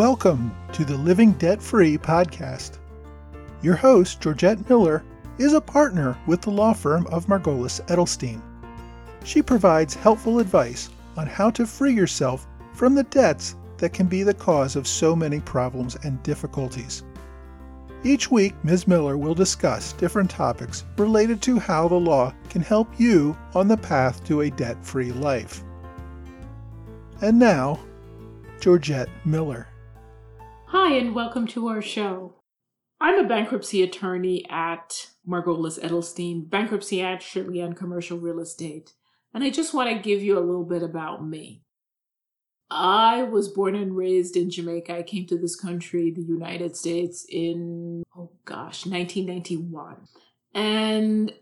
Welcome to the Living Debt Free podcast. Your host, Georgette Miller, is a partner with the law firm of Margolis Edelstein. She provides helpful advice on how to free yourself from the debts that can be the cause of so many problems and difficulties. Each week, Ms. Miller will discuss different topics related to how the law can help you on the path to a debt free life. And now, Georgette Miller. Hi, and welcome to our show. I'm a bankruptcy attorney at Margolis Edelstein, bankruptcy actually and commercial real estate. And I just want to give you a little bit about me. I was born and raised in Jamaica. I came to this country, the United States, in, oh gosh, 1991. And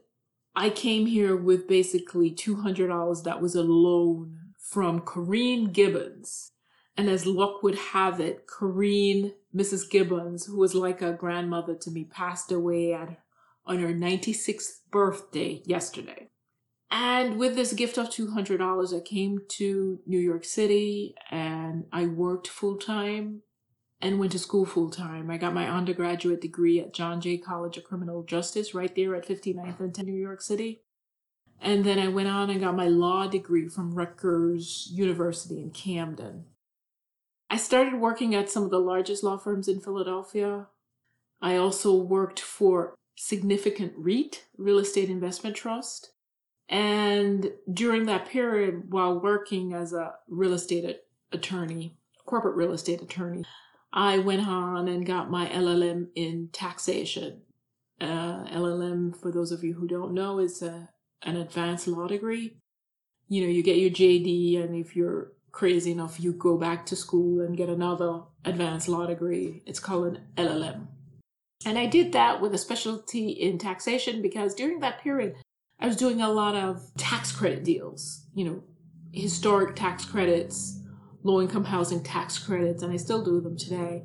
I came here with basically $200 that was a loan from Corrine Gibbons. And as luck would have it, Corrine, Mrs. Gibbons, who was like a grandmother to me, passed away at, on her 96th birthday yesterday. And with this gift of $200, I came to New York City and I worked full time and went to school full time. I got my undergraduate degree at John Jay College of Criminal Justice right there at 59th and 10 New York City. And then I went on and got my law degree from Rutgers University in Camden. I started working at some of the largest law firms in Philadelphia. I also worked for Significant REIT, Real Estate Investment Trust. And during that period, while working as a real estate attorney, corporate real estate attorney, I went on and got my LLM in taxation. Uh, LLM, for those of you who don't know, is a, an advanced law degree. You know, you get your JD, and if you're crazy enough, you go back to school and get another advanced law degree. It's called an LLM. And I did that with a specialty in taxation because during that period, I was doing a lot of tax credit deals, you know, historic tax credits, low income housing tax credits, and I still do them today.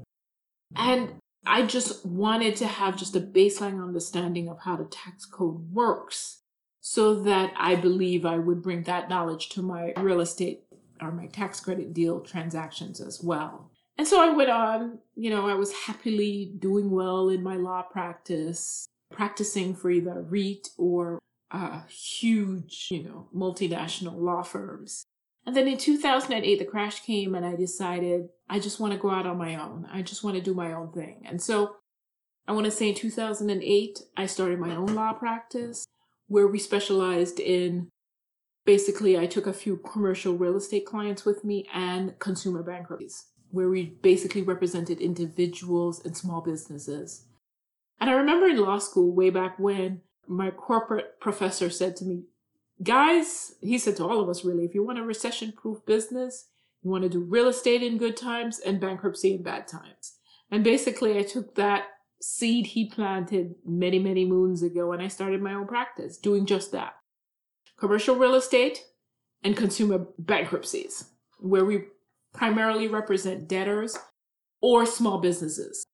And I just wanted to have just a baseline understanding of how the tax code works so that I believe I would bring that knowledge to my real estate or my tax credit deal transactions as well. And so I went on, you know, I was happily doing well in my law practice, practicing for either REIT or uh, huge, you know, multinational law firms. And then in 2008, the crash came, and I decided I just want to go out on my own. I just want to do my own thing. And so I want to say in 2008, I started my own law practice where we specialized in basically, I took a few commercial real estate clients with me and consumer bankruptcies, where we basically represented individuals and small businesses. And I remember in law school, way back when, my corporate professor said to me, Guys, he said to all of us really, if you want a recession proof business, you want to do real estate in good times and bankruptcy in bad times. And basically, I took that seed he planted many, many moons ago and I started my own practice doing just that commercial real estate and consumer bankruptcies, where we primarily represent debtors or small businesses.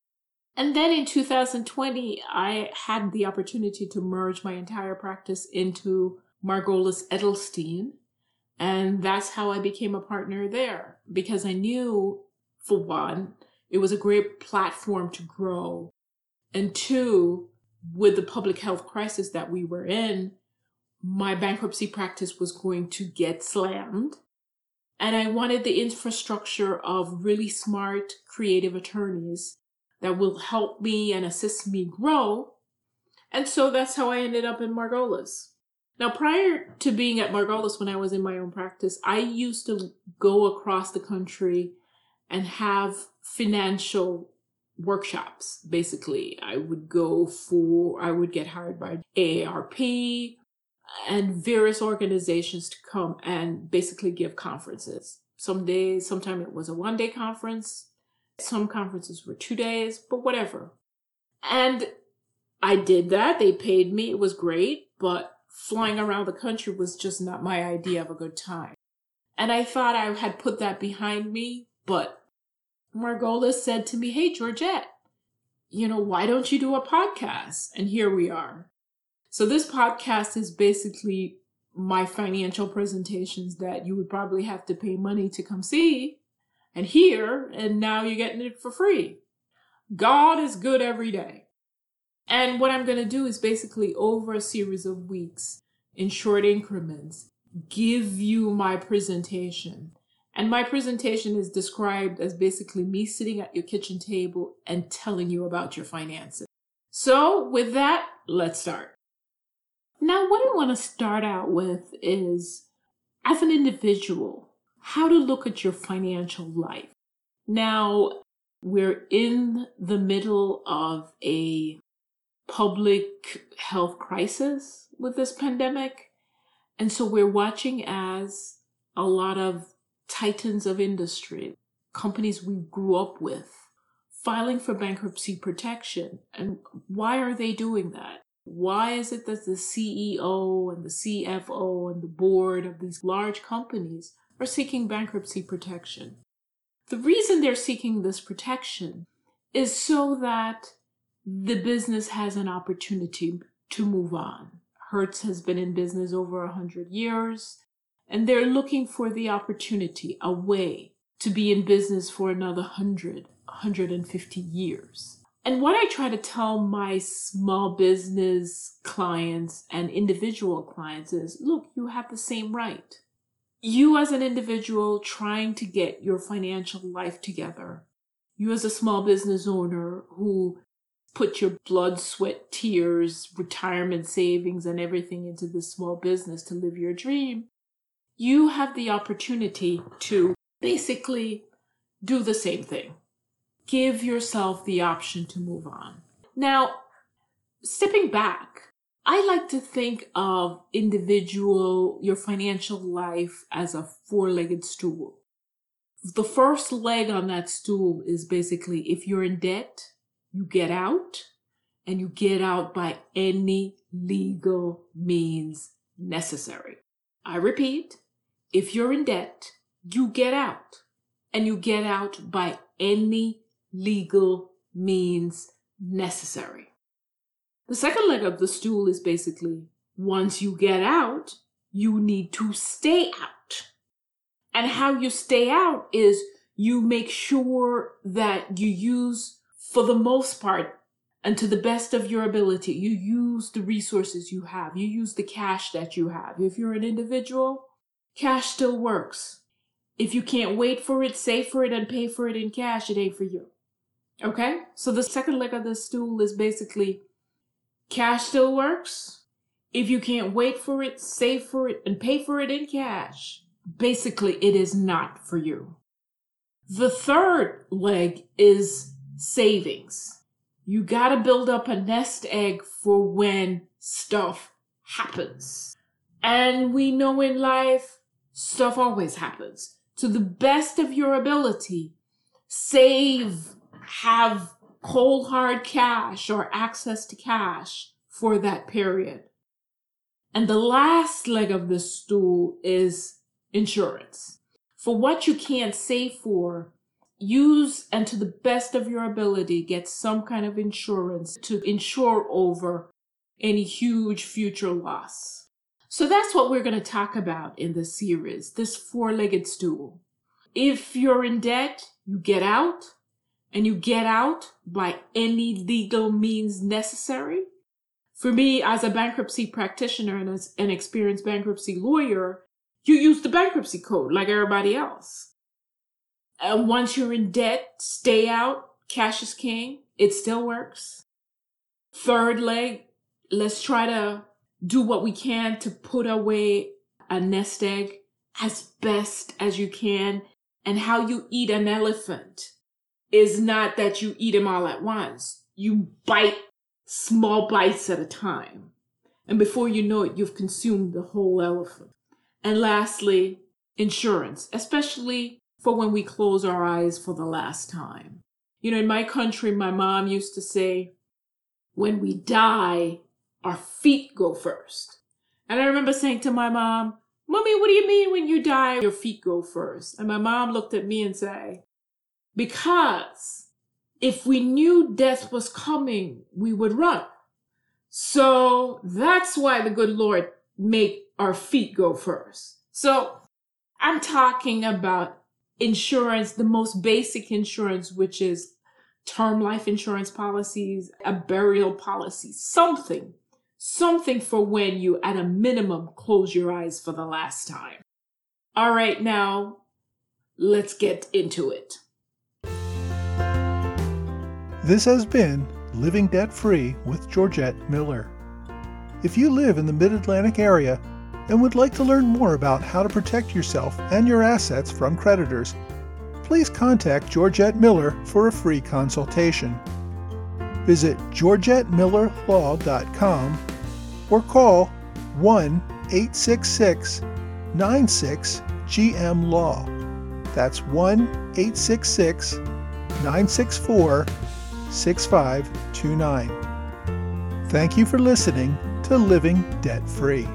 And then in 2020, I had the opportunity to merge my entire practice into Margolis Edelstein. And that's how I became a partner there because I knew, for one, it was a great platform to grow. And two, with the public health crisis that we were in, my bankruptcy practice was going to get slammed. And I wanted the infrastructure of really smart, creative attorneys that will help me and assist me grow. And so that's how I ended up in Margolis. Now, prior to being at Margolis, when I was in my own practice, I used to go across the country and have financial workshops. Basically, I would go for, I would get hired by AARP and various organizations to come and basically give conferences. Some days, sometimes it was a one day conference, some conferences were two days, but whatever. And I did that. They paid me. It was great, but flying around the country was just not my idea of a good time. And I thought I had put that behind me, but Margolis said to me, Hey, Georgette, you know, why don't you do a podcast? And here we are. So this podcast is basically my financial presentations that you would probably have to pay money to come see and here, and now you're getting it for free. God is good every day. And what I'm going to do is basically over a series of weeks in short increments, give you my presentation. And my presentation is described as basically me sitting at your kitchen table and telling you about your finances. So, with that, let's start. Now, what I want to start out with is as an individual, how to look at your financial life. Now, we're in the middle of a public health crisis with this pandemic. And so we're watching as a lot of titans of industry, companies we grew up with, filing for bankruptcy protection. And why are they doing that? Why is it that the CEO and the CFO and the board of these large companies are seeking bankruptcy protection? The reason they're seeking this protection is so that the business has an opportunity to move on. Hertz has been in business over a hundred years, and they're looking for the opportunity, a way to be in business for another 100, 150 years. And what I try to tell my small business clients and individual clients is look, you have the same right. You, as an individual trying to get your financial life together, you, as a small business owner who put your blood, sweat, tears, retirement savings, and everything into this small business to live your dream, you have the opportunity to basically do the same thing. Give yourself the option to move on. Now, stepping back, I like to think of individual, your financial life as a four legged stool. The first leg on that stool is basically if you're in debt, you get out and you get out by any legal means necessary. I repeat, if you're in debt, you get out and you get out by any legal means necessary. The second leg of the stool is basically once you get out, you need to stay out. And how you stay out is you make sure that you use for the most part and to the best of your ability, you use the resources you have. You use the cash that you have. If you're an individual, cash still works. If you can't wait for it, save for it, and pay for it in cash, it ain't for you. Okay? So the second leg of the stool is basically cash still works. If you can't wait for it, save for it, and pay for it in cash, basically it is not for you. The third leg is savings. You got to build up a nest egg for when stuff happens. And we know in life, stuff always happens. To the best of your ability, save, have cold hard cash or access to cash for that period. And the last leg of the stool is insurance. For what you can't save for, use and to the best of your ability get some kind of insurance to insure over any huge future loss. So that's what we're going to talk about in this series, this four-legged stool. If you're in debt, you get out and you get out by any legal means necessary. For me, as a bankruptcy practitioner and as an experienced bankruptcy lawyer, you use the bankruptcy code like everybody else. And once you're in debt, stay out. Cash is king. It still works. Third leg, let's try to do what we can to put away a nest egg as best as you can. And how you eat an elephant is not that you eat them all at once. You bite small bites at a time. And before you know it, you've consumed the whole elephant. And lastly, insurance, especially for when we close our eyes for the last time. You know, in my country, my mom used to say, when we die, our feet go first. And I remember saying to my mom, Mommy, what do you mean when you die, your feet go first? And my mom looked at me and said, Because if we knew death was coming, we would run. So that's why the good Lord made our feet go first. So I'm talking about insurance, the most basic insurance, which is term life insurance policies, a burial policy, something, something for when you, at a minimum, close your eyes for the last time. All right, now let's get into it. This has been Living Debt Free with Georgette Miller. If you live in the Mid Atlantic area and would like to learn more about how to protect yourself and your assets from creditors, please contact Georgette Miller for a free consultation. Visit georgettemillerlaw.com or call 1 866 96 GM Law. That's 1 866 964 6529. Thank you for listening to Living Debt Free.